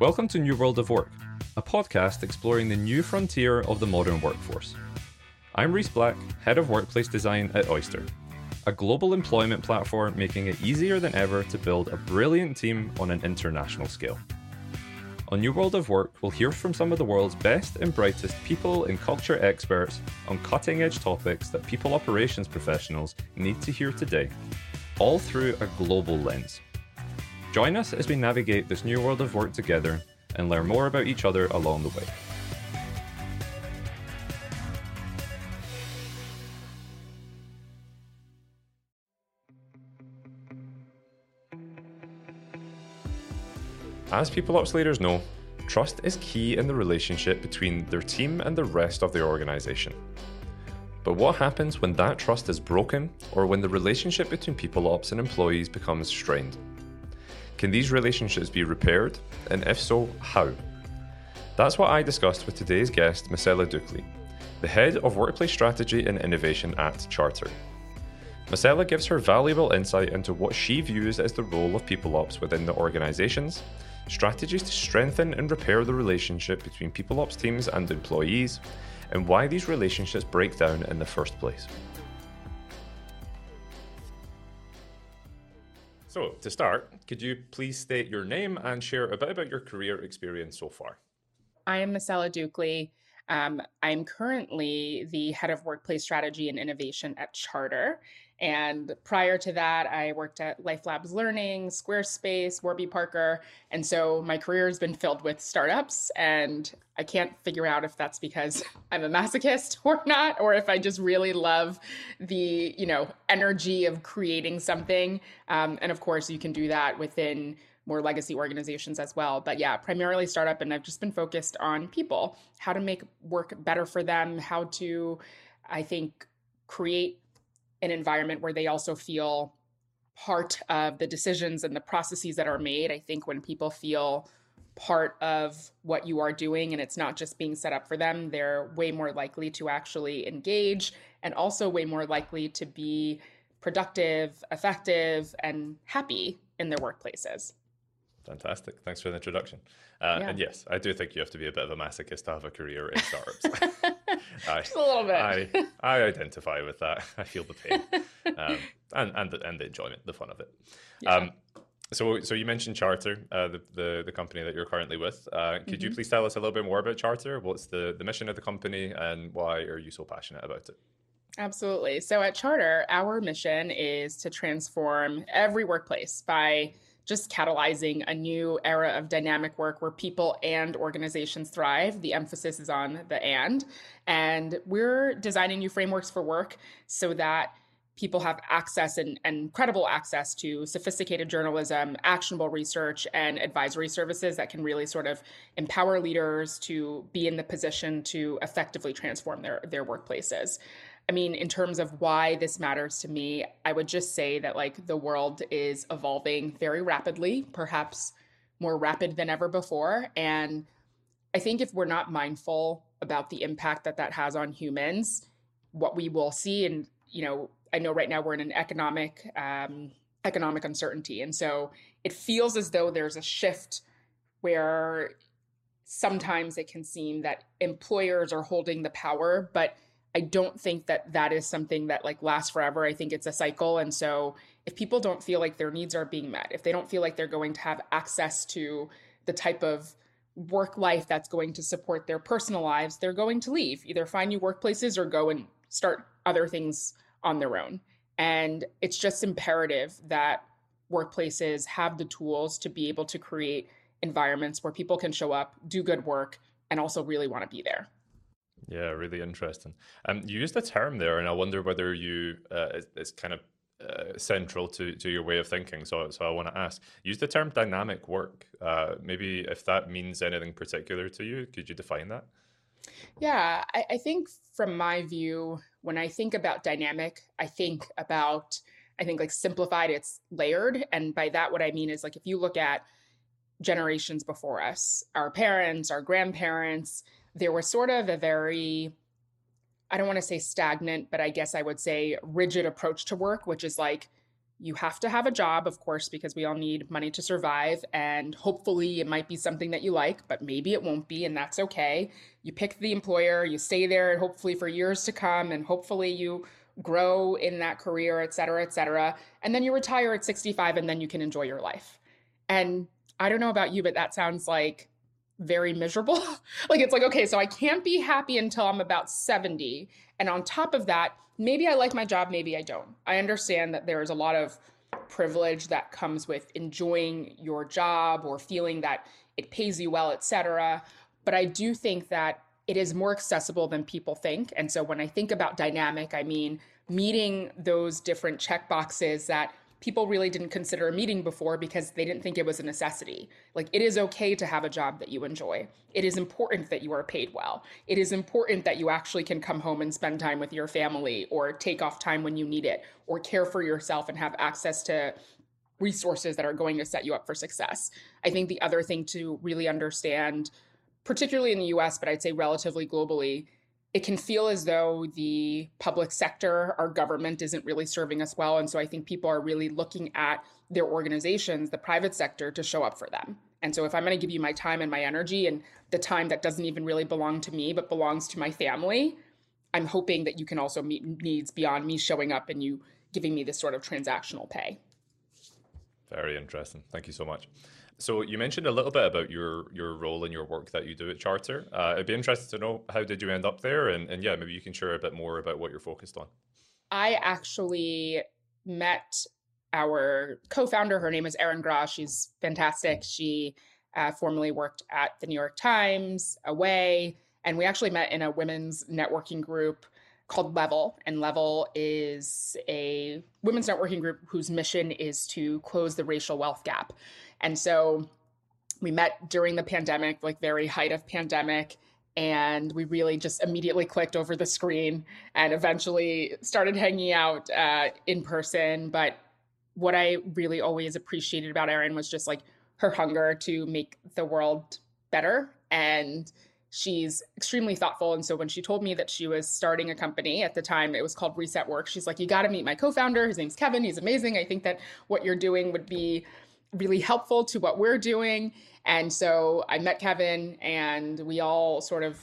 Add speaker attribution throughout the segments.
Speaker 1: Welcome to New World of Work, a podcast exploring the new frontier of the modern workforce. I'm Rhys Black, Head of Workplace Design at Oyster, a global employment platform making it easier than ever to build a brilliant team on an international scale. On New World of Work, we'll hear from some of the world's best and brightest people and culture experts on cutting edge topics that people operations professionals need to hear today, all through a global lens. Join us as we navigate this new world of work together and learn more about each other along the way. As people ops leaders know, trust is key in the relationship between their team and the rest of the organization. But what happens when that trust is broken or when the relationship between people ops and employees becomes strained? Can these relationships be repaired? And if so, how? That's what I discussed with today's guest, Massella Dukuly, the head of workplace strategy and innovation at Charter. Massella gives her valuable insight into what she views as the role of people ops within the organizations, strategies to strengthen and repair the relationship between people ops teams and employees, and why these relationships break down in the first place. So, to start, could you please state your name and share a bit about your career experience so far?
Speaker 2: I am Massella Dukuly. Um, I'm currently the head of workplace strategy and innovation at Charter. And prior to that, I worked at LifeLabs Learning, Squarespace, Warby Parker. And so my career has been filled with startups. And I can't figure out if that's because I'm a masochist or not, or if I just really love the, you know, energy of creating something. Um, and of course, you can do that within more legacy organizations as well. But yeah, primarily startup. And I've just been focused on people, how to make work better for them, how to, I think, create an environment where they also feel part of the decisions and the processes that are made. I think when people feel part of what you are doing and it's not just being set up for them, they're way more likely to actually engage and also way more likely to be productive, effective, and happy in their workplaces.
Speaker 1: Fantastic. Thanks for the introduction. Uh, yeah. And yes, I do think you have to be a bit of a masochist to have a career in startups.
Speaker 2: I, Just a little bit.
Speaker 1: I, I identify with that. I feel the pain um, and and the, and the enjoyment, the fun of it. Yeah. Um, so, so you mentioned Charter, uh, the, the, the company that you're currently with. Uh, could mm-hmm. you please tell us a little bit more about Charter? What's the the mission of the company, and why are you so passionate about it?
Speaker 2: Absolutely. So at Charter, our mission is to transform every workplace by just catalyzing a new era of dynamic work where people and organizations thrive. The emphasis is on the and. And we're designing new frameworks for work so that people have access and, and credible access to sophisticated journalism, actionable research, and advisory services that can really sort of empower leaders to be in the position to effectively transform their, their workplaces. I mean, in terms of why this matters to me, I would just say that like the world is evolving very rapidly, perhaps more rapid than ever before. And I think if we're not mindful about the impact that that has on humans, what we will see, and you know, I know right now we're in an economic um, economic uncertainty, and so it feels as though there's a shift where sometimes it can seem that employers are holding the power, but I don't think that that is something that like lasts forever. I think it's a cycle. And so if people don't feel like their needs are being met, if they don't feel like they're going to have access to the type of work life that's going to support their personal lives, they're going to leave, either find new workplaces or go and start other things on their own. And it's just imperative that workplaces have the tools to be able to create environments where people can show up, do good work, and also really want to be there.
Speaker 1: Yeah, really interesting. Um, you used a term there, and I wonder whether you uh, it's, it's kind of uh, central to, to your way of thinking. So, so I want to ask: use the term dynamic work. Uh, maybe if that means anything particular to you, could you define that?
Speaker 2: Yeah, I, I think from my view, when I think about dynamic, I think about I think like simplified, it's layered, and by that what I mean is like if you look at generations before us, our parents, our grandparents there was sort of a very I don't want to say stagnant, but I guess I would say rigid approach to work, which is like you have to have a job, of course, because we all need money to survive. And hopefully, it might be something that you like, but maybe it won't be, and that's okay. You pick the employer, you stay there, and hopefully for years to come, and hopefully you grow in that career, et cetera, et cetera. And then you retire at 65, and then you can enjoy your life. And I don't know about you, but that sounds like very miserable. like it's like, okay, so I can't be happy until I'm about 70. And on top of that, maybe I like my job, maybe I don't. I understand that there's a lot of privilege that comes with enjoying your job or feeling that it pays you well, etc. But I do think that it is more accessible than people think. And so when I think about dynamic, I mean meeting those different check boxes that people really didn't consider a meeting before because they didn't think it was a necessity. Like, it is okay to have a job that you enjoy. It is important that you are paid well. It is important that you actually can come home and spend time with your family or take off time when you need it or care for yourself and have access to resources that are going to set you up for success. I think the other thing to really understand, particularly in the US, but I'd say relatively globally, it can feel as though the public sector, our government isn't really serving us well. And so I think people are really looking at their organizations, the private sector, to show up for them. And so if I'm going to give you my time and my energy and the time that doesn't even really belong to me, but belongs to my family, I'm hoping that you can also meet needs beyond me showing up and you giving me this sort of transactional pay.
Speaker 1: Very interesting. Thank you so much. So you mentioned a little bit about your your role and your work that you do at Charter. Uh, I'd be interested to know how did you end up there, and, and yeah, maybe you can share a bit more about what you're focused on.
Speaker 2: I actually met our co-founder. Her name is Erin Grau. She's fantastic. She uh, formerly worked at the New York Times, Away, and we actually met in a women's networking group called Level. And Level is a women's networking group whose mission is to close the racial wealth gap. And so we met during the pandemic, like very height of pandemic, and we really just immediately clicked over the screen and eventually started hanging out uh, in person. But what I really always appreciated about Erin was just like her hunger to make the world better. And she's extremely thoughtful. And so when she told me that she was starting a company at the time it was called reset work she's like you got to meet my co-founder. His name's kevin. He's amazing. I think that what you're doing would be really helpful to what we're doing. And so I met Kevin and we all sort of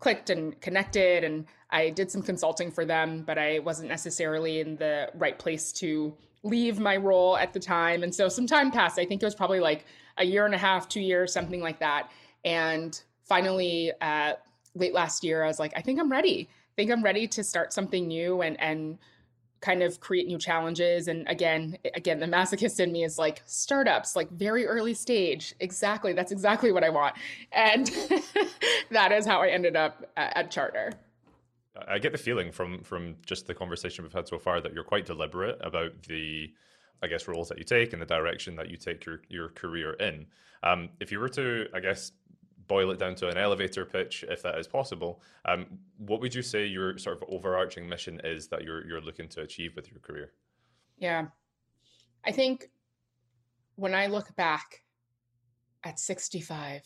Speaker 2: clicked and connected. And I did some consulting for them, but I wasn't necessarily in the right place to leave my role at the time. And so some time passed. I think it was probably like a year and a half, two years, something like that. And finally, uh, late last year, I was like, I think I'm ready. I think I'm ready to start something new and and kind of create new challenges. And again again the masochist in me is like startups like very early stage. Exactly. That's exactly what i want. And that is how i ended up at, charter.
Speaker 1: I get the feeling from from just the conversation we've had so far that you're quite deliberate about the i guess roles that you take and the direction that you take your your career in. Um, if you were to i guess boil it down to an elevator pitch, if that is possible, um, what would you say your sort of overarching mission is that you're you're looking to achieve with your career?
Speaker 2: Yeah, I think when I look back at 65,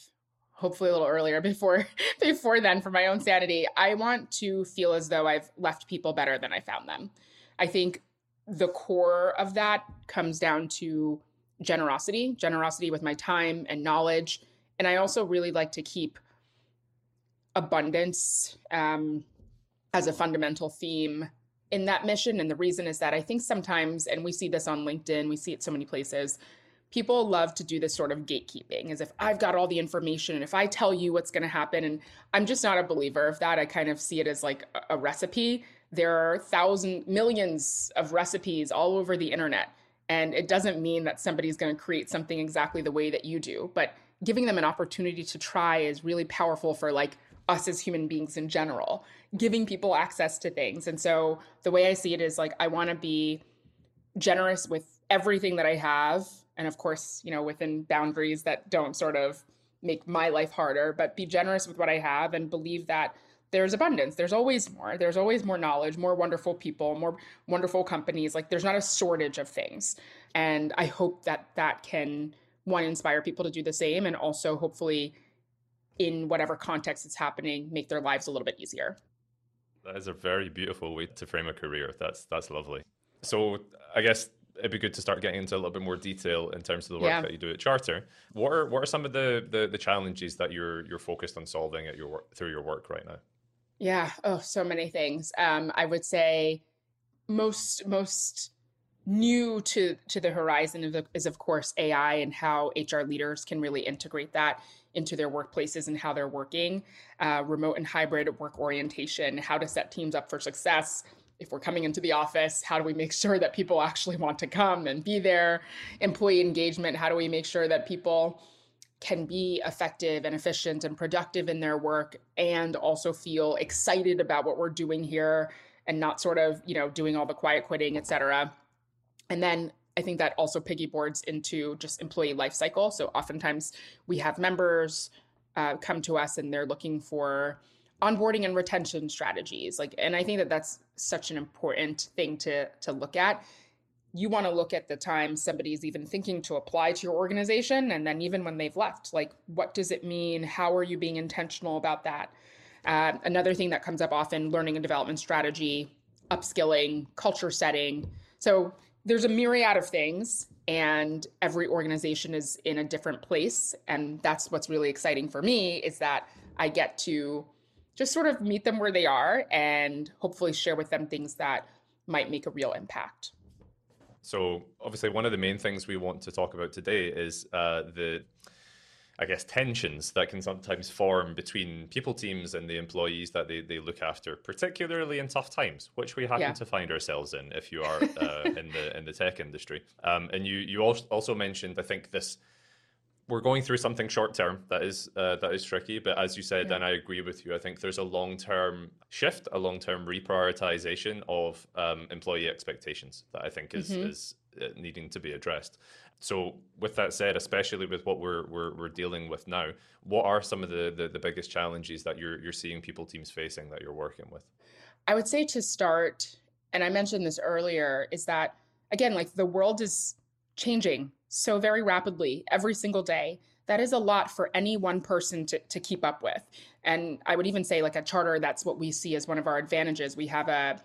Speaker 2: hopefully a little earlier before before then for my own sanity, I want to feel as though I've left people better than I found them. I think the core of that comes down to generosity, generosity with my time and knowledge and I also really like to keep abundance um, as a fundamental theme in that mission. And the reason is that I think sometimes, and we see this on LinkedIn, we see it so many places, people love to do this sort of gatekeeping as if I've got all the information and if I tell you what's going to happen. And I'm just not a believer of that. I kind of see it as like a, recipe. There are thousands, millions of recipes all over the internet. And it doesn't mean that somebody's going to create something exactly the way that you do. But giving them an opportunity to try is really powerful for like us as human beings in general, giving people access to things. And so the way I see it is like I want to be generous with everything that I have. And of course, you know, within boundaries that don't sort of make my life harder, but be generous with what I have and believe that there's abundance. There's always more. There's always more knowledge, more wonderful people, more wonderful companies. Like there's not a shortage of things. And I hope that that can one inspire people to do the same and also hopefully in whatever context it's happening make their lives a little bit easier
Speaker 1: that is a very beautiful way to frame a career that's that's lovely so i guess it'd be good to start getting into a little bit more detail in terms of the work yeah. that you do at Charter. What are what are some of the, the, the challenges that you're you're focused on solving at your work through your work right now?
Speaker 2: Yeah, oh, so many things. Um, I would say most most new to to the horizon is, of course AI and how HR leaders can really integrate that into their workplaces and how they're working, uh, remote and hybrid work orientation, how to set teams up for success. If we're coming into the office, how do we make sure that people actually want to come and be there? Employee engagement, how do we make sure that people can be effective and efficient and productive in their work and also feel excited about what we're doing here and not sort of, you know, doing all the quiet quitting, et cetera. And then I think that also piggyboards into just employee life cycle. So oftentimes we have members uh, come to us and they're looking for onboarding and retention strategies. Like, and I think that that's such an important thing to to look at. You want to look at the time somebody's even thinking to apply to your organization, and then even when they've left, like, what does it mean? How are you being intentional about that? Uh, another thing that comes up often: learning and development strategy, upskilling, culture setting. So there's a myriad of things and every organization is in a different place. And that's what's really exciting for me is that i get to just sort of meet them where they are and hopefully share with them things that might make a real impact.
Speaker 1: So obviously one of the main things we want to talk about today is uh, the I guess, tensions that can sometimes form between people teams and the employees that they, they look after, particularly in tough times, which we happen yeah. to find ourselves in if you are uh, in the in the tech industry. Um, and you you also mentioned, I think this we're going through something short term that is uh, that is tricky. But as you said, yeah. and I agree with you, I think there's a long term shift, a long term reprioritization of um, employee expectations that I think is mm-hmm. is Uh, needing to be addressed. So, with that said, especially with what we're we're, we're dealing with now, what are some of the, the, the biggest challenges that you're you're seeing people teams facing that you're working with?
Speaker 2: I would say to start, and I mentioned this earlier, is that again, like the world is changing so very rapidly every single day. That is a lot for any one person to, to keep up with. And I would even say, like a charter, that's what we see as one of our advantages. We have a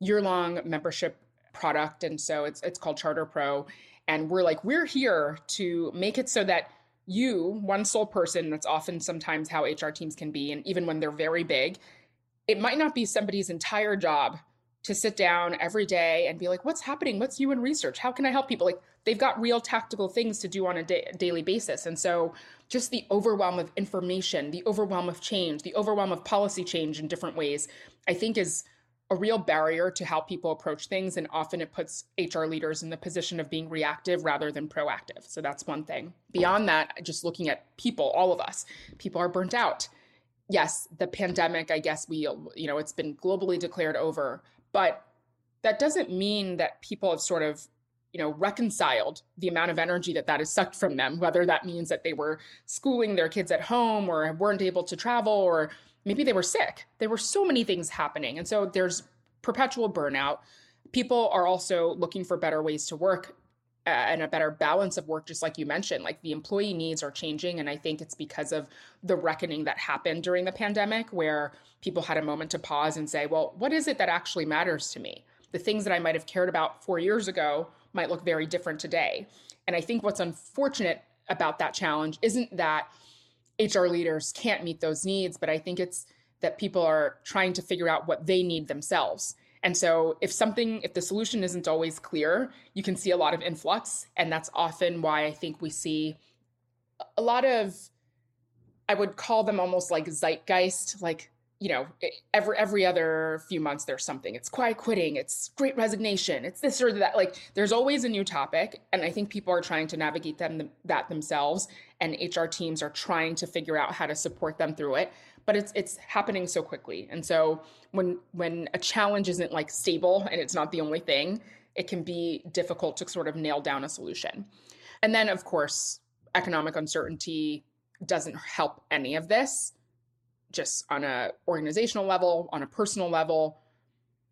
Speaker 2: year long membership product. And so it's, it's called Charter Pro and we're like, we're here to make it so that you, one sole person, that's often sometimes how HR teams can be. And even when they're very big, it might not be somebody's entire job to sit down every day and be like, what's happening? What's new in research? How can I help people? Like, they've got real tactical things to do on a da- daily basis. And so, just the overwhelm of information, the overwhelm of change, the overwhelm of policy change in different ways, I think is a real barrier to how people approach things. And often it puts HR leaders in the position of being reactive rather than proactive. So that's one thing. Beyond that, just looking at people, all of us, people are burnt out. Yes, the pandemic, I guess we, you know, it's been globally declared over, but that doesn't mean that people have sort of you know reconciled the amount of energy that that is sucked from them whether that means that they were schooling their kids at home or weren't able to travel or maybe they were sick. There were so many things happening. And so there's perpetual burnout. People are also looking for better ways to work uh, and a better balance of work, just like you mentioned. Like the employee needs are changing. And I think it's because of the reckoning that happened during the pandemic, where people had a moment to pause and say, well, what is it that actually matters to me? The things that I might have cared about four years ago might look very different today. And I think what's unfortunate about that challenge isn't that HR leaders can't meet those needs, but I think it's that people are trying to figure out what they need themselves. And so if something, if the solution isn't always clear, you can see a lot of influx. And that's often why I think we see a lot of, I would call them almost like zeitgeist, like you know, every every other few months there's something. It's quiet quitting, it's great resignation, it's this or that. Like there's always a new topic, and I think people are trying to navigate them that themselves, and HR teams are trying to figure out how to support them through it. But it's it's happening so quickly, and so when when a challenge isn't like stable and it's not the only thing, it can be difficult to sort of nail down a solution. And then of course, economic uncertainty doesn't help any of this just on a organizational level, on a personal level,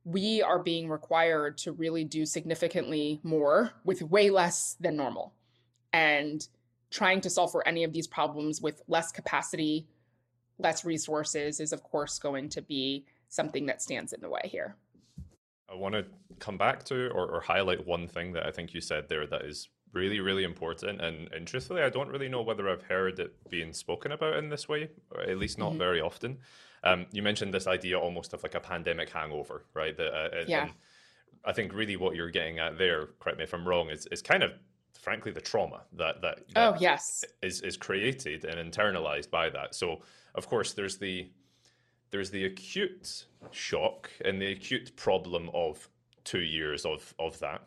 Speaker 2: we are being required to really do significantly more with way less than normal. And trying to solve for any of these problems with less capacity, less resources is, of course, going to be something that stands in the way here.
Speaker 1: I want to come back to or, or highlight one thing that I think you said there that is really, really important. And, and truthfully, I don't really know whether I've heard it being spoken about in this way, or at least not mm-hmm. very often. Um, you mentioned this idea almost of like a pandemic hangover, right? That, uh,
Speaker 2: yeah.
Speaker 1: I think really what you're getting at there, correct me if I'm wrong, is, is kind of frankly the trauma that that, that
Speaker 2: oh yes
Speaker 1: is is created and internalized by that. So of course there's the there's the acute shock and the acute problem of two years of of that.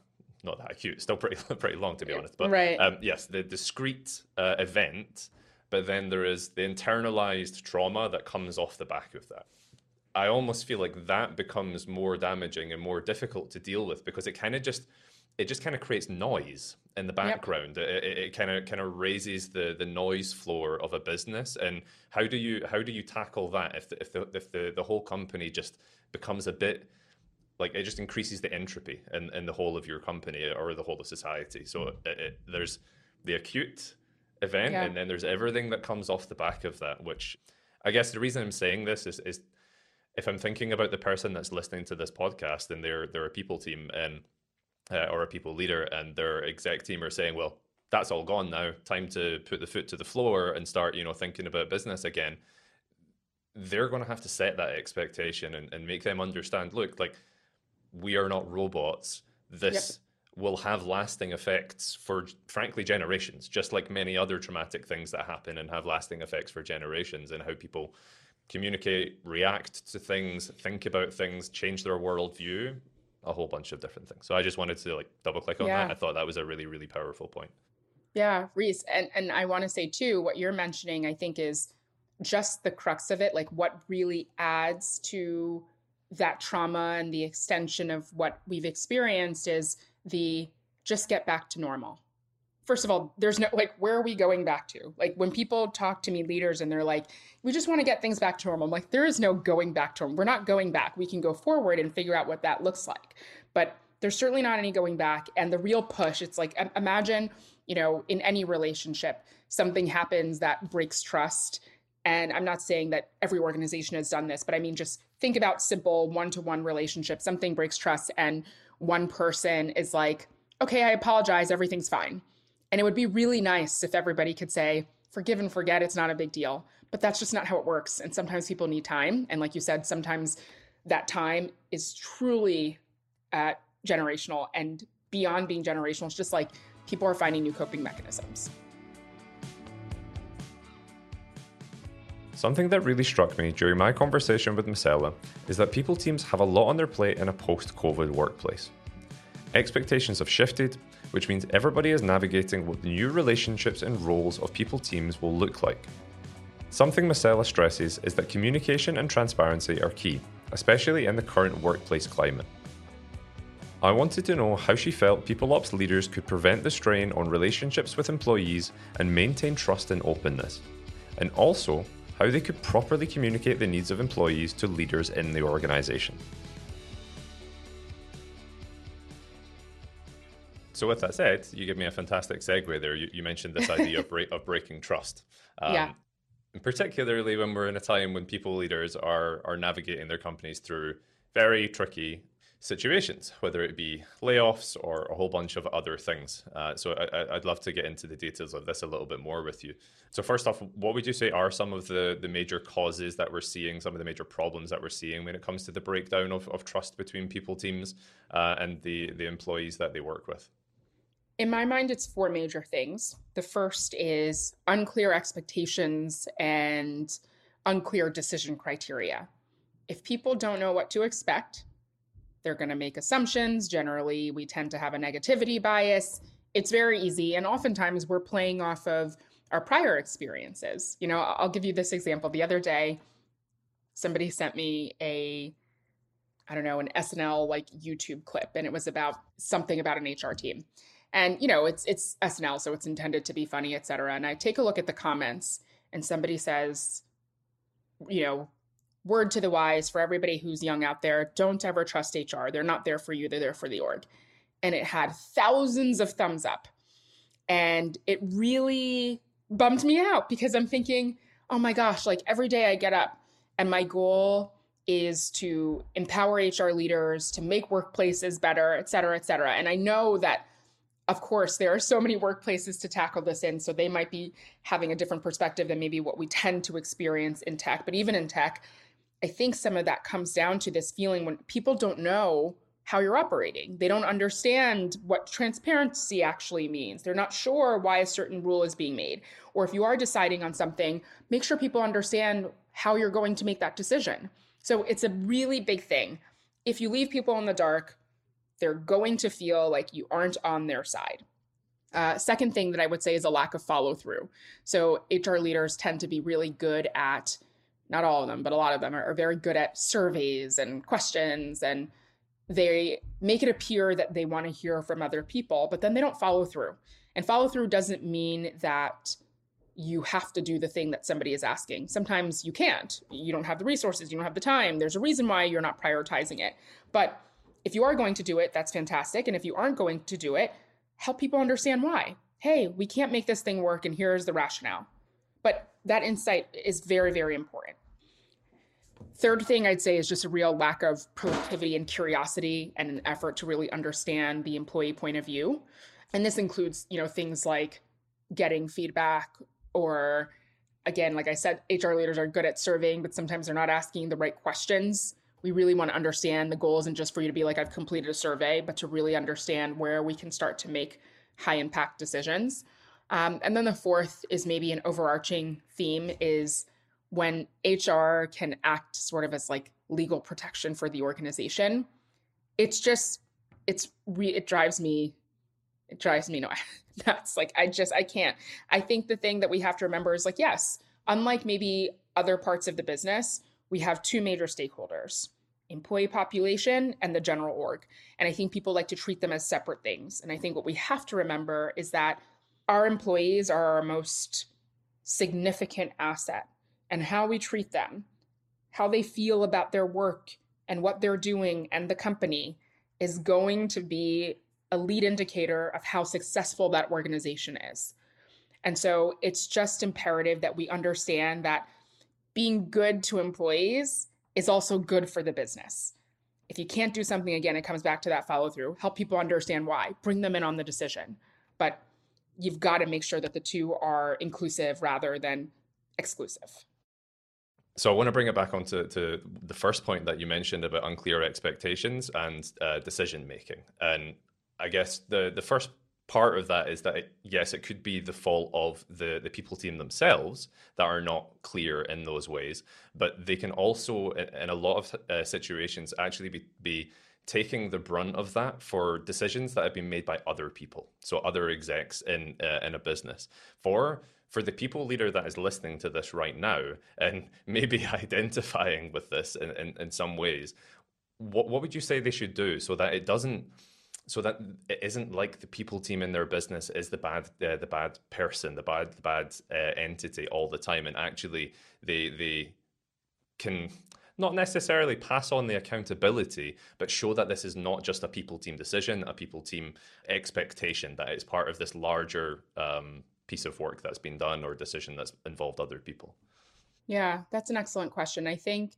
Speaker 1: Not that acute, It's still pretty pretty long to be honest. But
Speaker 2: right.
Speaker 1: um, yes, the discrete uh, event, but then there is the internalized trauma that comes off the back of that. I almost feel like that becomes more damaging and more difficult to deal with because it kind of just it just kind of creates noise in the background. Yep. It kind of kind of raises the the noise floor of a business. And how do you how do you tackle that if the, if the if the the whole company just becomes a bit like it just increases the entropy in, in the whole of your company or the whole of society. So it, it, there's the acute event, yeah. and then there's everything that comes off the back of that. Which I guess the reason I'm saying this is is if I'm thinking about the person that's listening to this podcast and they're they're a people team and uh, or a people leader and their exec team are saying, well, that's all gone now. Time to put the foot to the floor and start, you know, thinking about business again. They're going to have to set that expectation and, and make them understand. Look, like we are not robots. This yep. will have lasting effects for, frankly, generations. Just like many other traumatic things that happen and have lasting effects for generations, and how people communicate, react to things, think about things, change their worldview a whole bunch of different things. So I just wanted to like double click on yeah. that. I thought that was a really, really powerful point.
Speaker 2: Yeah, Rhys. And and I want to say too, what you're mentioning, I think is just the crux of it, like what really adds to that trauma and the extension of what we've experienced is the just get back to normal first of all, there's no like, where are we going back to? Like when people talk to me, leaders, and they're like, we just want to get things back to normal. I'm like, there is no going back to normal. We're not going back. We can go forward and figure out what that looks like. But there's certainly not any going back. And the real push, it's like, imagine, you know, in any relationship, something happens that breaks trust. And I'm not saying that every organization has done this, but I mean, just think about simple one to one relationships. Something breaks trust, and one person is like, okay, I apologize, everything's fine and it would be really nice if everybody could say, forgive and forget, it's not a big deal. But that's just not how it works. And sometimes people need time. And like you said, sometimes that time is truly uh, generational and beyond being generational. It's just like people are finding new coping mechanisms.
Speaker 1: Something that really struck me during my conversation with Massella is that people teams have a lot on their plate in a post COVID workplace. Expectations have shifted, which means everybody is navigating what the new relationships and roles of people teams will look like. Something Massella stresses is that communication and transparency are key, especially in the current workplace climate. I wanted to know how she felt people ops leaders could prevent the strain on relationships with employees and maintain trust and openness, and also how they could properly communicate the needs of employees to leaders in the organisation. So with that said, you give me a fantastic segue there. You, you mentioned this idea of, break, of breaking trust.
Speaker 2: Um, yeah.
Speaker 1: Particularly when we're in a time when people leaders are are navigating their companies through very tricky situations, whether it be layoffs or a whole bunch of other things. Uh, so I, would love to get into the details of this a little bit more with you. So first off, what would you say are some of the, the major causes that we're seeing, some of the major problems that we're seeing when it comes to the breakdown of, of trust between people teams uh, and the, the employees that they work with?
Speaker 2: In my mind, it's four major things. The first is unclear expectations and unclear decision criteria. If people don't know what to expect, they're going to make assumptions. Generally, we tend to have a negativity bias. It's very easy. And oftentimes, we're playing off of our prior experiences. You know, I'll give you this example. The other day, somebody sent me a I don't know, an SNL like YouTube clip, and it was about something about an HR team and you know it's it's snl so it's intended to be funny etc and i take a look at the comments and somebody says you know word to the wise for everybody who's young out there don't ever trust hr they're not there for you they're there for the org and it had thousands of thumbs up and it really bummed me out because i'm thinking oh my gosh like every day i get up and my goal is to empower HR leaders, to make workplaces better, et cetera, et cetera. And I know that, of course, there are so many workplaces to tackle this in. So they might be having a different perspective than maybe what we tend to experience in tech. But even in tech, I think some of that comes down to this feeling when people don't know how you're operating. They don't understand what transparency actually means. They're not sure why a certain rule is being made. Or if you are deciding on something, make sure people understand how you're going to make that decision. So it's a really big thing. If you leave people in the dark, they're going to feel like you aren't on their side. Uh, second thing that I would say is a lack of follow through. So HR leaders tend to be really good at, not all of them, but a lot of them are, are very good at surveys and questions and they make it appear that they want to hear from other people, but then they don't follow through. And follow through doesn't mean that you have to do the thing that somebody is asking. Sometimes you can't. You don't have the resources, you don't have the time. There's a reason why you're not prioritizing it. But if you are going to do it, that's fantastic. And if you aren't going to do it, help people understand why. Hey, we can't make this thing work, and here's the rationale. But that insight is very, very important. Third thing I'd say is just a real lack of productivity and curiosity and an effort to really understand the employee point of view. And this includes, you know, things like getting feedback or again, like I said, HR leaders are good at surveying, but sometimes they're not asking the right questions. We really want to understand the goal isn't just for you to be like, I've completed a survey, but to really understand where we can start to make high impact decisions. Um, and then the fourth is maybe an overarching theme is when HR can act sort of as like legal protection for the organization, it's just it's re- it drives me it drives me no that's like I just I can't. I think the thing that we have to remember is like yes, unlike maybe other parts of the business, we have two major stakeholders employee population and the general org. And I think people like to treat them as separate things. And I think what we have to remember is that our employees are our most significant asset and how we treat them, how they feel about their work and what they're doing and the company is going to be a lead indicator of how successful that organization is. And so it's just imperative that we understand that being good to employees is also good for the business. If you can't do something again, it comes back to that follow through. Help people understand why, bring them in on the decision. But you've got to make sure that the two are inclusive rather than exclusive.
Speaker 1: So I want to bring it back onto to the first point that you mentioned about unclear expectations and uh, decision making. And I guess the the first part of that is that it, yes, it could be the fault of the the people team themselves that are not clear in those ways, but they can also, in a lot of uh, situations, actually be be taking the brunt of that for decisions that have been made by other people, so other execs in uh, in a business. For for the people leader that is listening to this right now and maybe identifying with this in, in, in some ways, what, what would you say they should do so that it doesn't so that it isn't like the people team in their business is the bad uh, the bad person the bad the bad uh, entity all the time and actually they they can not necessarily pass on the accountability but show that this is not just a people team decision a people team expectation that it's part of this larger um, piece of work that's been done or decision that's involved other people?
Speaker 2: Yeah, that's an excellent question. I think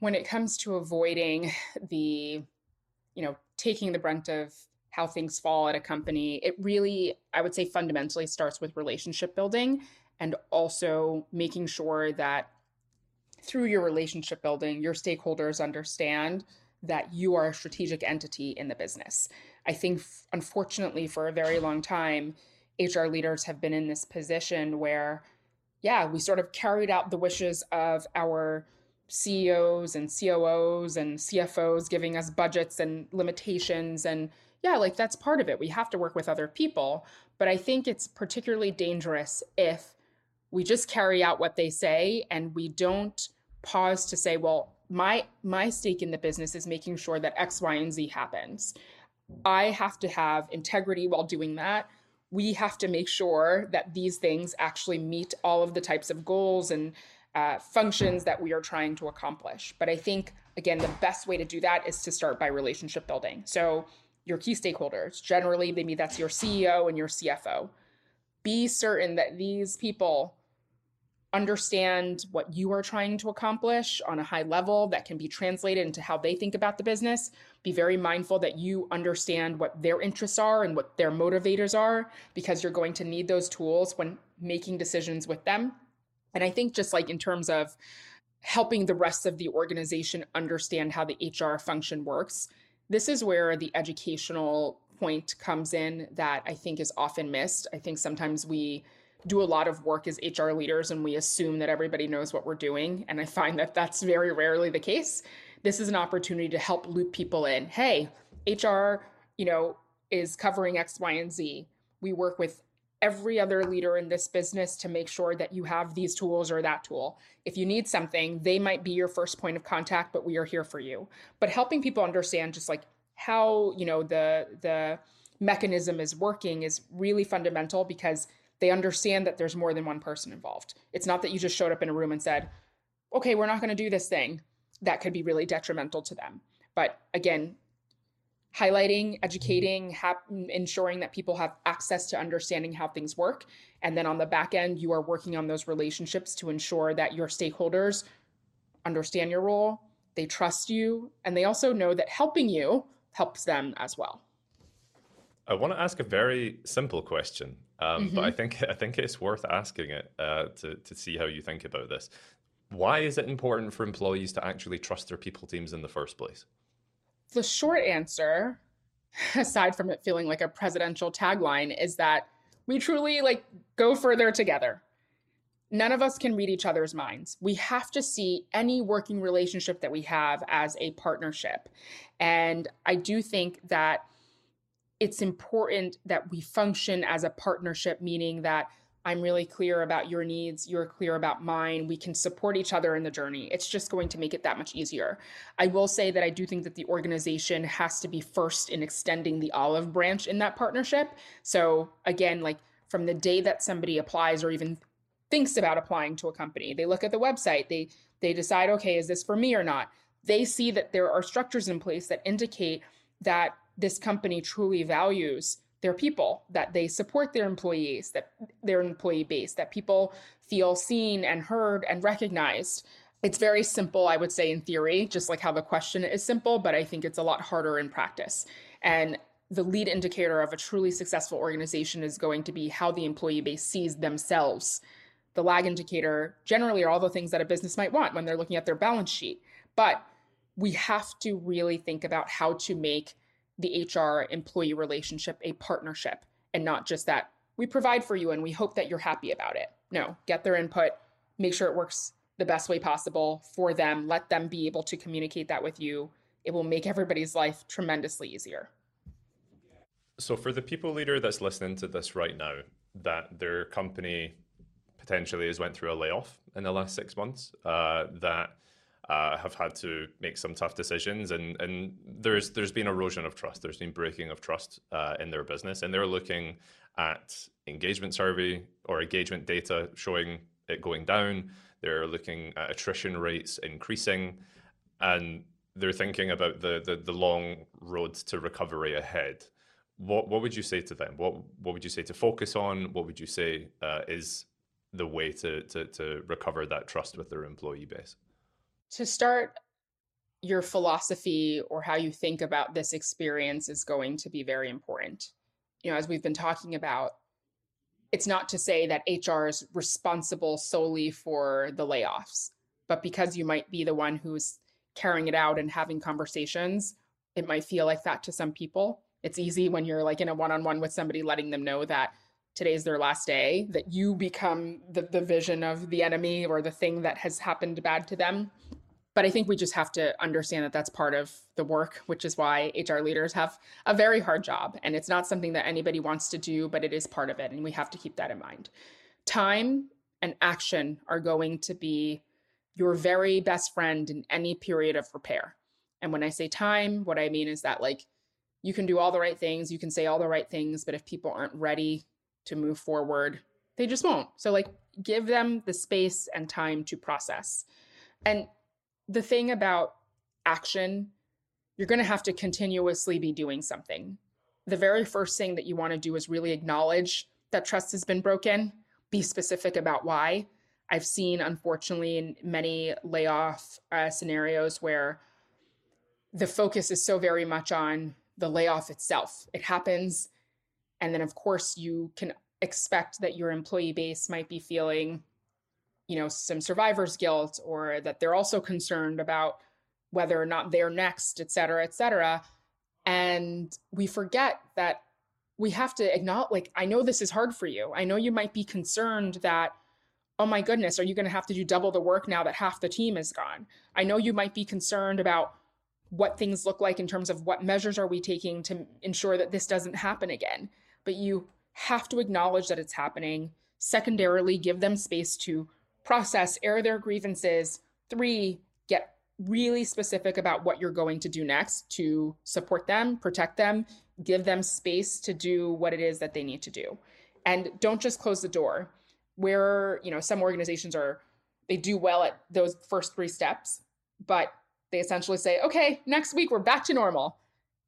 Speaker 2: when it comes to avoiding the, you know, taking the brunt of how things fall at a company, it really, I would say, fundamentally starts with relationship building and also making sure that through your relationship building, your stakeholders understand that you are a strategic entity in the business. I think, unfortunately, for a very long time, HR leaders have been in this position where, yeah, we sort of carried out the wishes of our CEOs and COOs and CFOs giving us budgets and limitations. And yeah, like that's part of it. We have to work with other people. But I think it's particularly dangerous if we just carry out what they say and we don't pause to say, well, my my stake in the business is making sure that X, Y, and Z happens. I have to have integrity while doing that we have to make sure that these things actually meet all of the types of goals and uh, functions that we are trying to accomplish. But I think, again, the best way to do that is to start by relationship building. So, your key stakeholders, generally, maybe that's your CEO and your CFO. Be certain that these people understand what you are trying to accomplish on a high level that can be translated into how they think about the business. Be very mindful that you understand what their interests are and what their motivators are, because you're going to need those tools when making decisions with them. And I think, just like in terms of helping the rest of the organization understand how the HR function works, this is where the educational point comes in that I think is often missed. I think sometimes we do a lot of work as HR leaders and we assume that everybody knows what we're doing. And I find that that's very rarely the case. This is an opportunity to help loop people in. Hey, HR, you know, is covering X, Y, and Z. We work with every other leader in this business to make sure that you have these tools or that tool. If you need something, they might be your first point of contact, but we are here for you. But helping people understand just like how, you know, the the mechanism is working is really fundamental because they understand that there's more than one person involved. It's not that you just showed up in a room and said, okay, we're not going to do this thing. That could be really detrimental to them. But again, highlighting, educating, mm-hmm. ha- ensuring that people have access to understanding how things work. And then on the back end, you are working on those relationships to ensure that your stakeholders understand your role, they trust you, and they also know that helping you helps them as well.
Speaker 1: I want to ask a very simple question, um, mm-hmm. but I mm-hmm. think I think it's worth asking it uh, to to see how you think about this. Why is it important for employees to actually trust their people teams in the first place?
Speaker 2: The short answer, aside from it feeling like a presidential tagline, is that we truly like go further together. None of us can read each other's minds. We have to see any working relationship that we have as a partnership. And I do think that it's important that we function as a partnership, meaning that I'm really clear about your needs, you're clear about mine. We can support each other in the journey. It's just going to make it that much easier. I will say that I do think that the organization has to be first in extending the olive branch in that partnership. So, again, like from the day that somebody applies or even thinks about applying to a company, they look at the website, they they decide, okay, is this for me or not? They see that there are structures in place that indicate that this company truly values their people, that they support their employees, that their employee base, that people feel seen and heard and recognized. It's very simple, I would say, in theory, just like how the question is simple, but I think it's a lot harder in practice. And the lead indicator of a truly successful organization is going to be how the employee base sees themselves. The lag indicator generally are all the things that a business might want when they're looking at their balance sheet. But we have to really think about how to make the HR employee relationship a partnership and not just that we provide for you and we hope that you're happy about it. No, get their input, make sure it works the best way possible for them, let them be able to communicate that with you. It will make everybody's life tremendously easier.
Speaker 1: So, for the people leader that's listening to this right now, that their company potentially has went through a layoff in the last six months, uh, that uh, have had to make some tough decisions, and and there's there's been erosion of trust. There's been breaking of trust uh, in their business, and they're looking at engagement survey or engagement data showing it going down. They're looking at attrition rates increasing, and they're thinking about the the, the long road to recovery ahead. What what would you say to them? What what would you say to focus on? What would you say uh, is the way to, to to recover that trust with their employee base?
Speaker 2: To start your philosophy or how you think about this experience is going to be very important. You know, as we've been talking about, it's not to say that HR is responsible solely for the layoffs, but because you might be the one who's carrying it out and having conversations, it might feel like that to some people. It's easy when you're like in a one on one with somebody, letting them know that today's their last day, that you become the, the vision of the enemy or the thing that has happened bad to them but I think we just have to understand that that's part of the work, which is why HR leaders have a very hard job. And it's not something that anybody wants to do, but it is part of it. And we have to keep that in mind. Time and action are going to be your very best friend in any period of repair. And when I say time, what I mean is that, like, you can do all the right things, you can say all the right things, but if people aren't ready to move forward, they just won't. So, like, give them the space and time to process. And the thing about action, you're going to have to continuously be doing something. The very first thing that you want to do is really acknowledge that trust has been broken, be specific about why. I've seen, unfortunately, in many layoff uh, scenarios where the focus is so very much on the layoff itself. It happens. And then, of course, you can expect that your employee base might be feeling, you know, some survivor's guilt or that they're also concerned about whether or not they're next, et cetera, et cetera. And we forget that we have to acknowledge, like, I know this is hard for you. I know you might be concerned that, oh my goodness, are you going to have to do double the work now that half the team is gone? I know you might be concerned about what things look like in terms of what measures are we taking to ensure that this doesn't happen again. But you have to acknowledge that it's happening. Secondarily, give them space to process, air their grievances. Three, get really specific about what you're going to do next to support them, protect them, give them space to do what it is that they need to do. And don't just close the door. Where, you know, some organizations are they do well at those first three steps, but they essentially say, "Okay, next week we're back to normal."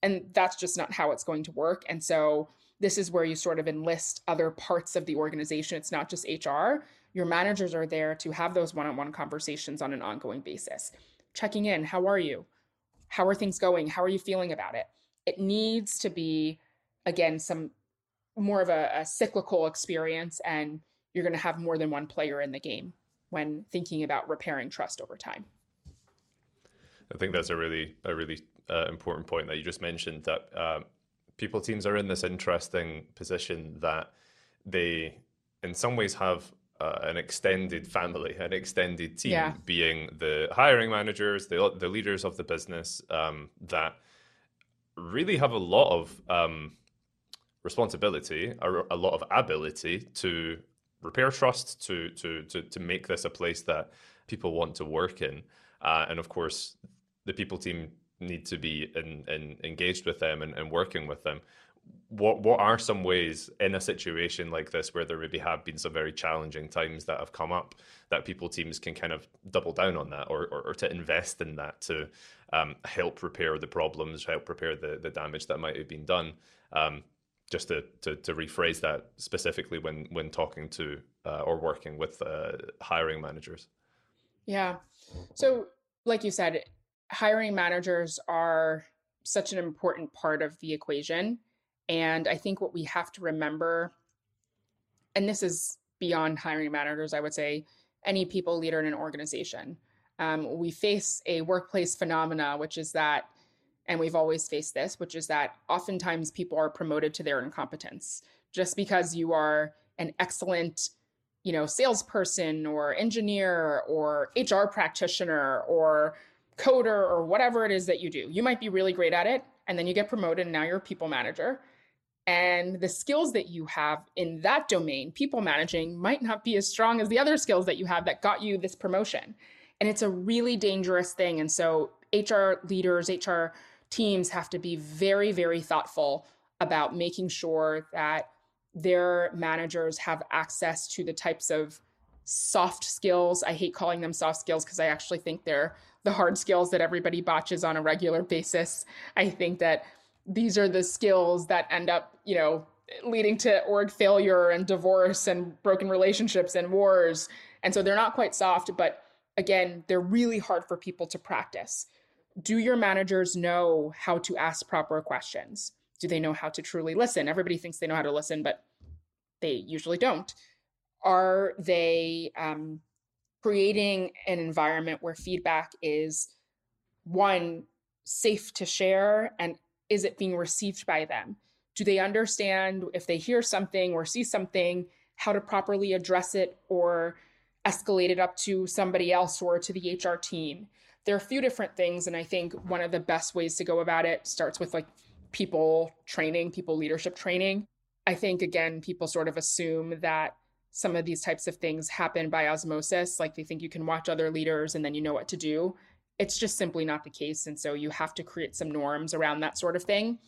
Speaker 2: And that's just not how it's going to work. And so this is where you sort of enlist other parts of the organization. It's not just HR. Your managers are there to have those one on one conversations on an ongoing basis, checking in. How are you? How are things going? How are you feeling about it? It needs to be, again, some more of a, a cyclical experience, and you're going to have more than one player in the game when thinking about repairing trust over time.
Speaker 1: I think that's a really a really uh, important point that you just mentioned that um, people teams are in this interesting position that they, in some ways, have uh, an extended family, an extended team, yeah. being the hiring managers, the the leaders of the business um, that really have a lot of um, responsibility, a, a, lot of ability to repair trust, to to to to make this a place that people want to work in, uh, and of course, the people team need to be in, in engaged with them and, and working with them what what are some ways in a situation like this where there maybe have been some very challenging times that have come up that people teams can kind of double down on that or, or, or to invest in that to um, help repair the problems, help repair the, the damage that might have been done. Um, just to, to, to rephrase that specifically when when talking to uh, or working with uh, hiring managers.
Speaker 2: Yeah. So, like you said, hiring managers are such an important part of the equation. And I think what we have to remember, and this is beyond hiring managers, I would say, any people leader in an organization. Um, we face a workplace phenomena, which is that, and we've always faced this, which is that oftentimes people are promoted to their incompetence. Just because you are an excellent, you know, salesperson or engineer or HR practitioner or coder or whatever it is that you do. You might be really great at it, and then you get promoted, and now you're a people manager. And the skills that you have in that domain, people managing, might not be as strong as the other skills that you have that got you this promotion. And it's a really dangerous thing. And so, HR leaders, HR teams have to be very, very thoughtful about making sure that their managers have access to the types of soft skills. I hate calling them soft skills because I actually think they're the hard skills that everybody botches on a regular basis. I think that these are the skills that end up, you know, leading to org failure and divorce and broken relationships and wars. And so they're not quite soft, but again, they're really hard for people to practice. Do your managers know how to ask proper questions? Do they know how to truly listen? Everybody thinks they know how to listen, but they usually don't. Are they um, creating an environment where feedback is one safe to share and is it being received by them do they understand if they hear something or see something how to properly address it or escalate it up to somebody else or to the hr team there are a few different things and i think one of the best ways to go about it starts with like people training people leadership training i think again people sort of assume that some of these types of things happen by osmosis. Like they think you can watch other leaders and then you know what to do. It's just simply not the case. And so you have to create some norms around that sort of thing.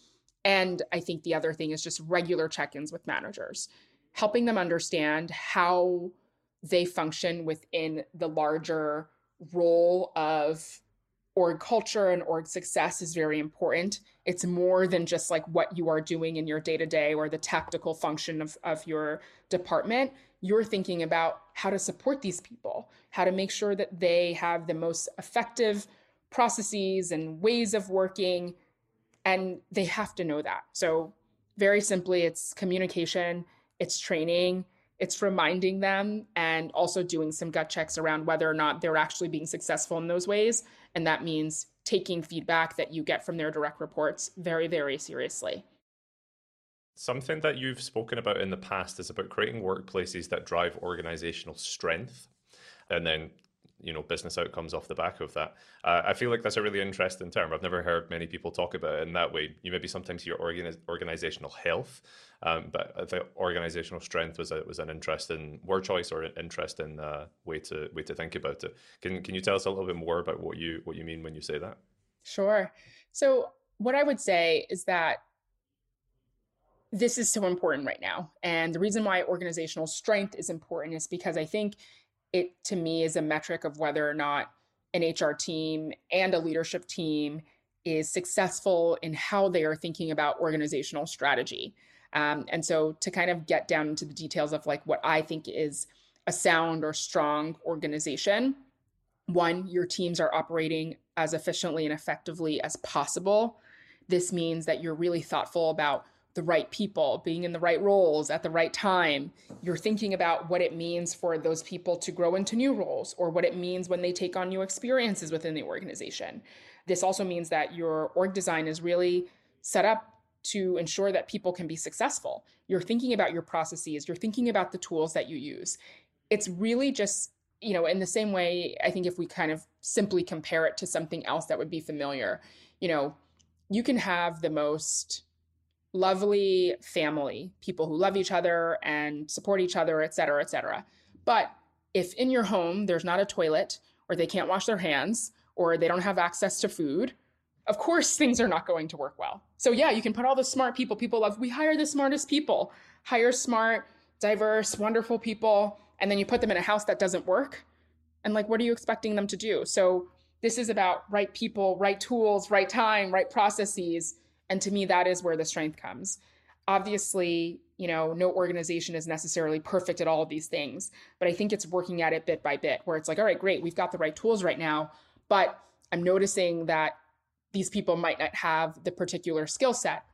Speaker 2: And I think the other thing is just regular check ins with managers, helping them understand how they function within the larger role of org culture and org success is very important. It's more than just like what you are doing in your day to day or the tactical function of, of your department. You're thinking about how to support these people, how to make sure that they have the most effective processes and ways of working. And they have to know that. So, very simply, it's communication, it's training, it's reminding them and also doing some gut checks around whether or not they're actually being successful in those ways. And that means taking feedback that you get from their direct reports very, very seriously.
Speaker 1: Something that you've spoken about in the past is about creating workplaces that drive organizational strength and then you know business outcomes off the back of that. Uh, I feel like that's a really interesting term. I've never heard many people talk about it in that way. You maybe sometimes your organi- organizational health, um, but think organizational strength was a, was an interesting word choice or an interesting uh, way to way to think about it. Can can you tell us a little bit more about what you what you mean when you say that?
Speaker 2: Sure. So what I would say is that this is so important right now. And the reason why organizational strength is important is because I think it to me is a metric of whether or not an HR team and a leadership team is successful in how they are thinking about organizational strategy. Um, and so to kind of get down into the details of like what I think is a sound or strong organization, one, your teams are operating as efficiently and effectively as possible. This means that you're really thoughtful about the right people, being in the right roles at the right time. You're thinking about what it means for those people to grow into new roles or what it means when they take on new experiences within the organization. This also means that your org design is really set up to ensure that people can be successful. You're thinking about your processes, you're thinking about the tools that you use. It's really just, you know, in the same way, I think if we kind of simply compare it to something else that would be familiar, you know, you can have the most lovely family, people who love each other and support each other, et cetera, et cetera. But if in your home there's not a toilet, or they can't wash their hands, or they don't have access to food, of course things are not going to work well. So yeah, you can put all the smart people. People love, we hire the smartest people, hire smart, diverse, wonderful people, and then you put them in a house that doesn't work. And like, what are you expecting them to do? So this is about right people, right tools, right time, right processes and to me, that is where the strength comes. Obviously, you know, no organization is necessarily perfect at all of these things, but I think it's working at it bit by bit where it's like, all right, great, we've got the right tools right now, but I'm noticing that these people might not have the particular skill set.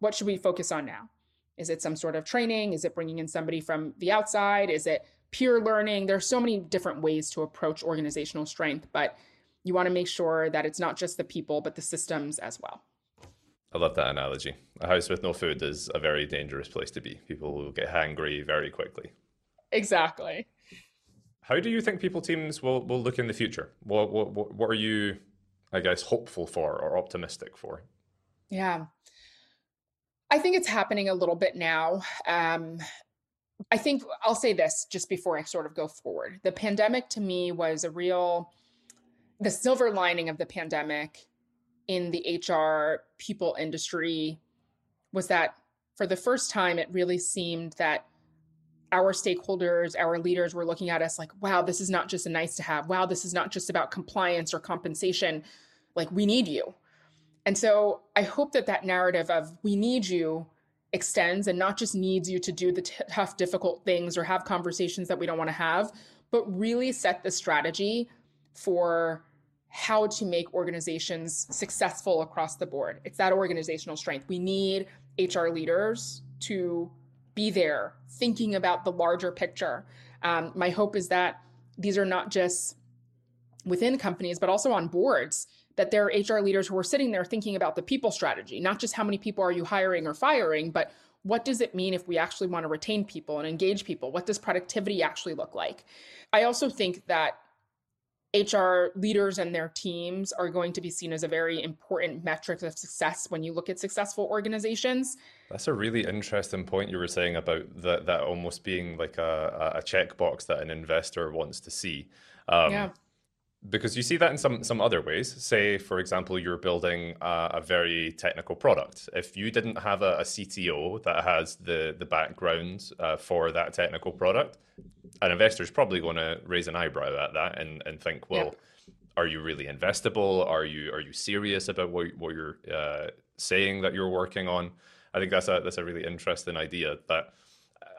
Speaker 2: What should we focus on now? Is it some sort of training? Is it bringing in somebody from the outside? Is it peer learning? There's so many different ways to approach organizational strength, but you want to make sure that it's not just the people, but the systems as well.
Speaker 1: I love that analogy. A house with no food is a very dangerous place to be. People will get hangry very quickly.
Speaker 2: Exactly.
Speaker 1: How do you think people teams will, will look in the future? What, what, what are you, I guess, hopeful for or optimistic for?
Speaker 2: Yeah. I think it's happening a little bit now. Um, I think I'll say this just before I sort of go forward. The pandemic to me was a real, the silver lining of the pandemic in the HR people industry was that for the first time, it really seemed that our stakeholders, our leaders were looking at us like, wow, this is not just a nice to have. Wow, this is not just about compliance or compensation. Like, we need you. And so I hope that that narrative of we need you extends and not just needs you to do the t- tough, difficult things or have conversations that we don't want to have, but really set the strategy for how to make organizations successful across the board. It's that organizational strength. We need HR leaders to be there thinking about the larger picture. Um, my hope is that these are not just within companies, but also on boards, that there are HR leaders who are sitting there thinking about the people strategy, not just how many people are you hiring or firing, but what does it mean if we actually want to retain people and engage people? What does productivity actually look like? I also think that HR leaders and their teams are going to be seen as a very important metric of success when you look at successful organizations.
Speaker 1: That's a really interesting point you were saying about that that almost being like a, a checkbox that an investor wants to see. Um, yeah because you see that in some some other ways. Say, for example, you're building a, a very technical product. If you didn't have a, a CTO that has the the background uh, for that technical product, an investor is probably going to raise an eyebrow at that and and think, well. are you really investable? Are you are you serious about what what you're uh, saying that you're working on? I think that's a that's a really interesting idea. That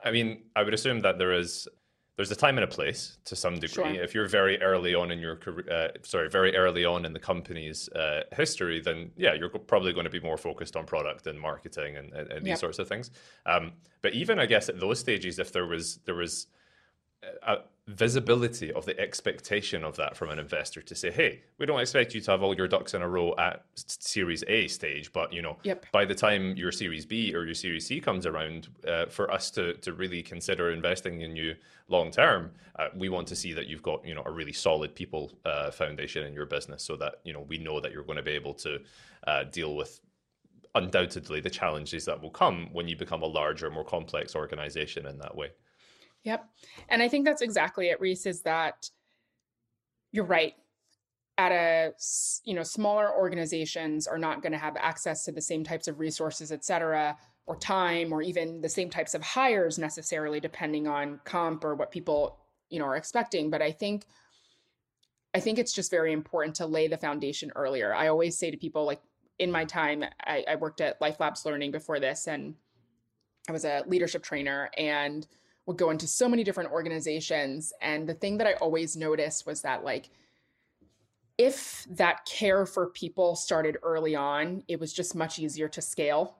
Speaker 1: I mean, I would assume that there is there's a time and a place to some degree. Sure. If you're very early on in your career, uh, sorry, very early on in the company's uh, history, then yeah, you're probably going to be more focused on product and marketing and, and, and these yep. sorts of things. Um, but even I guess at those stages, if there was there was a visibility of the expectation of that from an investor to say, hey, we don't expect you to have all your ducks in a row at Series A stage, but you know,
Speaker 2: yep.
Speaker 1: by the time your Series B or your Series C comes around, uh, for us to to really consider investing in you long term, uh, we want to see that you've got you know a really solid people uh, foundation in your business, so that you know we know that you're going to be able to uh, deal with undoubtedly the challenges that will come when you become a larger, more complex organization in that way.
Speaker 2: Yep. And I think that's exactly it, Rhys, is that you're right. At a, you know, smaller organizations are not going to have access to the same types of resources, et cetera, or time, or even the same types of hires necessarily, depending on comp or what people, you know, are expecting. But I think, I think it's just very important to lay the foundation earlier. I always say to people, like in my time, I, I worked at LifeLabs Learning before this, and I was a leadership trainer, and would go into so many different organizations. And the thing that I always noticed was that, like, if that care for people started early on, it was just much easier to scale.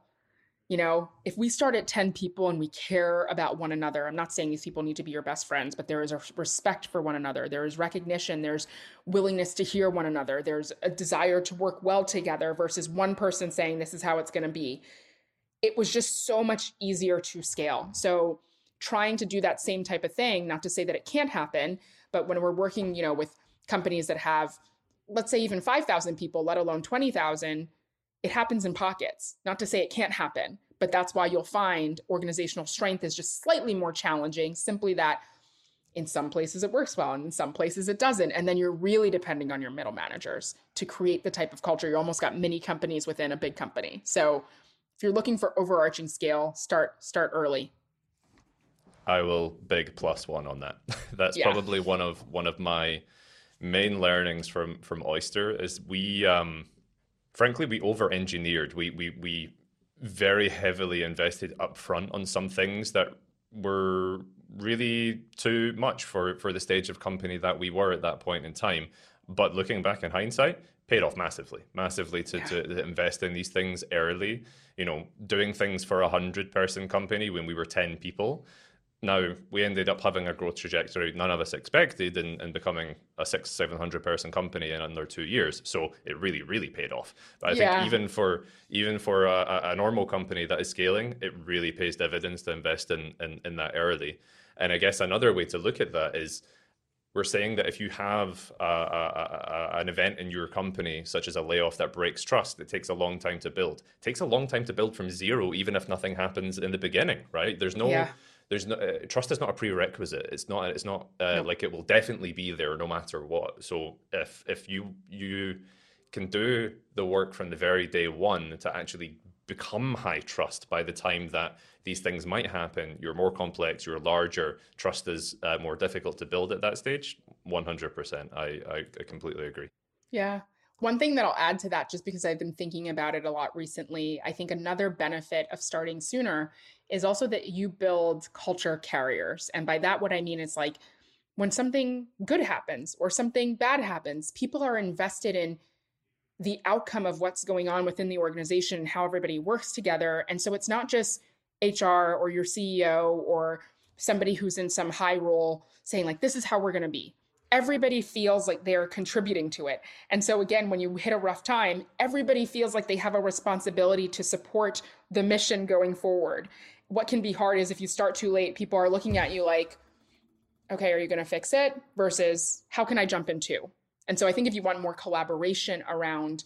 Speaker 2: You know, if we start at 10 people and we care about one another, I'm not saying these people need to be your best friends, but there is a respect for one another. There is recognition. There's willingness to hear one another. There's a desire to work well together versus one person saying, this is how it's going to be. It was just so much easier to scale. So, trying to do that same type of thing, not to say that it can't happen, but when we're working, you know, with companies that have, let's say even 5,000 people, let alone 20,000, it happens in pockets. Not to say it can't happen, but that's why you'll find organizational strength is just slightly more challenging, simply that in some places it works well and in some places it doesn't. And then you're really depending on your middle managers to create the type of culture. You almost got mini companies within a big company. So if you're looking for overarching scale, start start early.
Speaker 1: I will big plus one on that. That's yeah. probably one of one of my main learnings from from Oyster is we um frankly we over engineered. We we we very heavily invested upfront on some things that were really too much for for the stage of company that we were at that point in time. But looking back in hindsight, paid off massively, massively to, yeah. to invest in these things early. You know, doing things for a hundred person company when we were ten people now we ended up having a growth trajectory none of us expected and, and becoming a six seven hundred person company in under two years so it really really paid off but i yeah. think even for even for a, a, normal company that is scaling it really pays dividends to invest in, in in that early and i guess another way to look at that is we're saying that if you have a, a, an event in your company, such as a layoff that breaks trust, it takes a long time to build. It takes a long time to build from zero, even if nothing happens in the beginning, right? There's no yeah there's no uh, trust is not a prerequisite. It's not. It's not uh, no. like it will definitely be there no matter what. So if if you you can do the work from the very day one to actually become high trust by the time that these things might happen you're more complex you're larger trust is uh, more difficult to build at that stage 100% I, I, I completely agree
Speaker 2: yeah one thing that I'll add to that, just because I've been thinking about it a lot recently, I think another benefit of starting sooner is also that you build culture carriers. And by that, what I mean is like when something good happens or something bad happens, people are invested in the outcome of what's going on within the organization and how everybody works together. And so it's not just HR or your CEO or somebody who's in some high role saying, like, this is how we're going to be everybody feels like they're contributing to it. And so, again, when you hit a rough time, everybody feels like they have a responsibility to support the mission going forward. What can be hard is if you start too late, people are looking at you like, okay, are you going to fix it? Versus, how can I jump in too? And so, I think if you want more collaboration around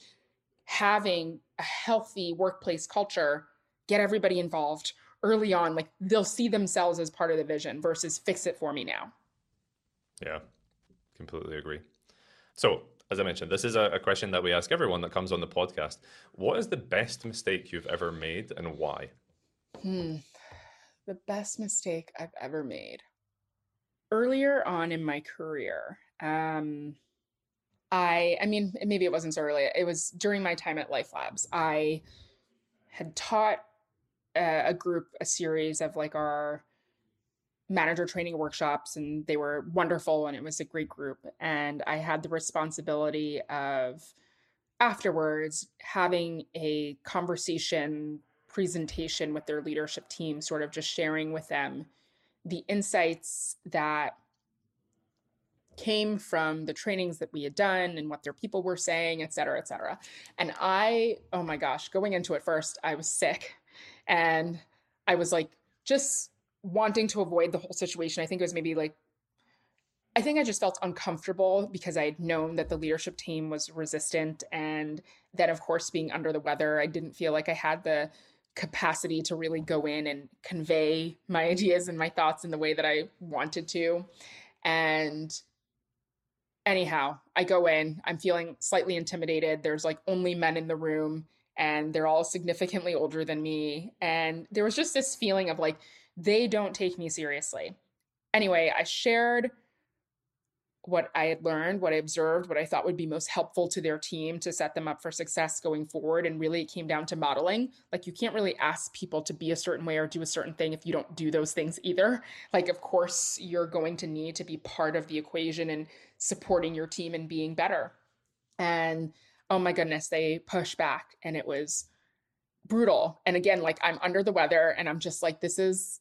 Speaker 2: having a healthy workplace culture, get everybody involved early on. Like they'll see themselves as part of the vision versus fix it for me now.
Speaker 1: Yeah, completely agree. So, as I mentioned, this is a, a, question that we ask everyone that comes on the podcast. What is the best mistake you've ever made and why?
Speaker 2: Hmm. The best mistake I've ever made. Earlier on in my career, um, I, I mean, maybe it wasn't so early. It was during my time at LifeLabs. I had taught a, a group a series of like our manager training workshops and they were wonderful and it was a great group and i had the responsibility of afterwards having a conversation presentation with their leadership team sort of just sharing with them the insights that came from the trainings that we had done and what their people were saying et cetera et cetera and i oh my gosh going into it first i was sick and i was like just wanting to avoid the whole situation. I think it was maybe like I think I just felt uncomfortable because I had known that the leadership team was resistant. And then, of course, being under the weather, I didn't feel like I had the capacity to really go in and convey my ideas and my thoughts in the way that I wanted to. And anyhow, I go in, I'm feeling slightly intimidated. There's like only men in the room, and they're all significantly older than me. And there was just this feeling of like, they don't take me seriously. Anyway, I shared what I had learned, what I observed, what I thought would be most helpful to their team to set them up for success going forward. And really, it came down to modeling. Like, you can't really ask people to be a certain way or do a certain thing if you don't do those things either. Like, of course, you're going to need to be part of the equation and supporting your team and being better. And oh my goodness, they pushed back and it was brutal. And again, like, I'm under the weather and I'm just like, this is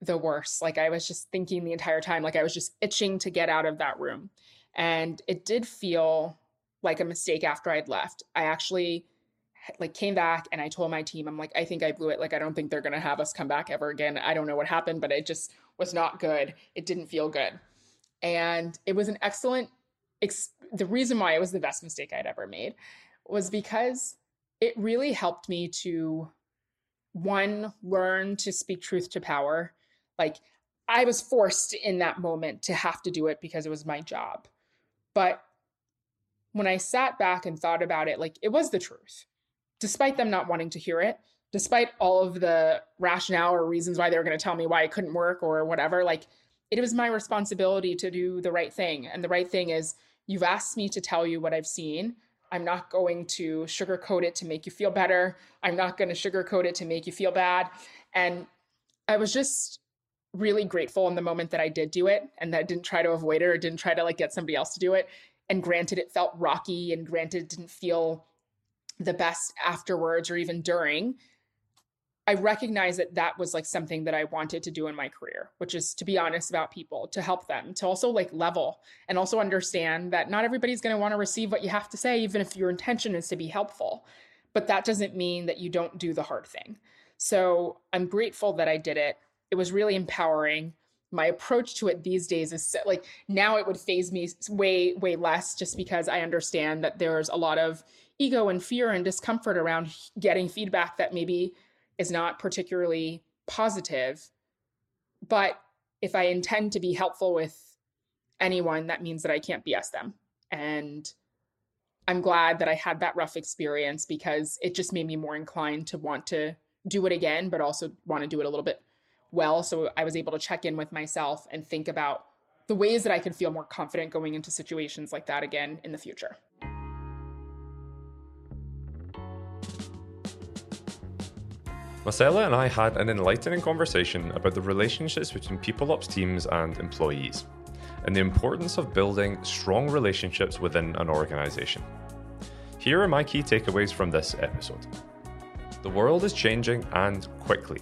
Speaker 2: the worst. Like I was just thinking the entire time, like I was just itching to get out of that room. And it did feel like a mistake after I'd left. I actually like came back and I told my team, I'm like, I think I blew it. Like I don't think they're gonna have us come back ever again. I don't know what happened, but it just was not good. It didn't feel good. And it was an excellent ex- the reason why it was the best mistake I'd ever made was because it really helped me to one learn to speak truth to power like I was forced in that moment to have to do it because it was my job. But when I sat back and thought about it, like it was the truth, despite them not wanting to hear it, despite all of the rationale or reasons why they were going to tell me why it couldn't work or whatever. Like it was my responsibility to do the right thing. And the right thing is, you've asked me to tell you what I've seen. I'm not going to sugarcoat it to make you feel better. I'm not going to sugarcoat it to make you feel bad. And I was just really grateful in the moment that I did do it and that I didn't try to avoid it or didn't try to like get somebody else to do it. And granted, it felt rocky and granted, it didn't feel the best afterwards or even during. I recognize that that was like something that I wanted to do in my career, which is to be honest about people, to help them, to also like level and also understand that not everybody's going to want to receive what you have to say, even if your intention is to be helpful. But that doesn't mean that you don't do the hard thing. So I'm grateful that I did it it was really empowering. My approach to it these days is like now it would phase me way way less just because i understand that there's a lot of ego and fear and discomfort around getting feedback that maybe is not particularly positive. But if i intend to be helpful with anyone that means that i can't bs them. And i'm glad that i had that rough experience because it just made me more inclined to want to do it again but also want to do it a little bit well. So I was able to check in with myself and think about the ways that I could feel more confident going into situations like that again in the future.
Speaker 1: Massella and I had an enlightening conversation about the relationships between people ops teams and employees, and the importance of building strong relationships within an organization. Here are my key takeaways from this episode. The world is changing and quickly.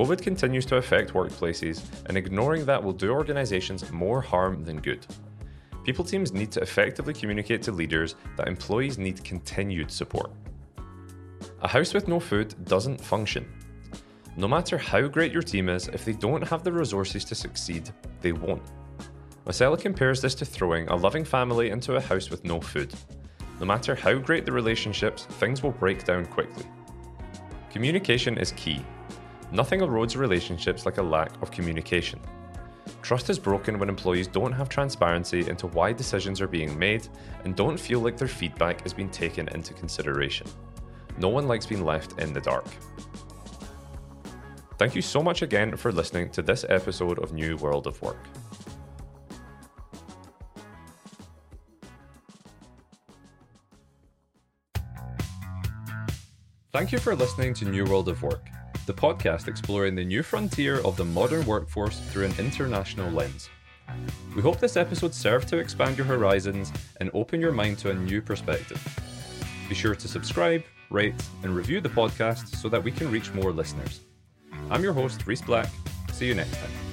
Speaker 1: COVID continues to affect workplaces, and ignoring that will do organisations more harm than good. People teams need to effectively communicate to leaders that employees need continued support. A house with no food doesn't function. No matter how great your team is, if they don't have the resources to succeed, they won't. Massella compares this to throwing a loving family into a house with no food. No matter how great the relationships, things will break down quickly. Communication is key, Nothing erodes relationships like a lack of communication. Trust is broken when employees don't have transparency into why decisions are being made and don't feel like their feedback is being taken into consideration. No one likes being left in the dark. Thank you so much again for listening to this episode of New World of Work. Thank you for listening to New World of Work the podcast exploring the new frontier of the modern workforce through an international lens. We hope this episode served to expand your horizons and open your mind to a new perspective. Be sure to subscribe, rate, and review the podcast so that we can reach more listeners. I'm your host, Rhys Black. See you next time.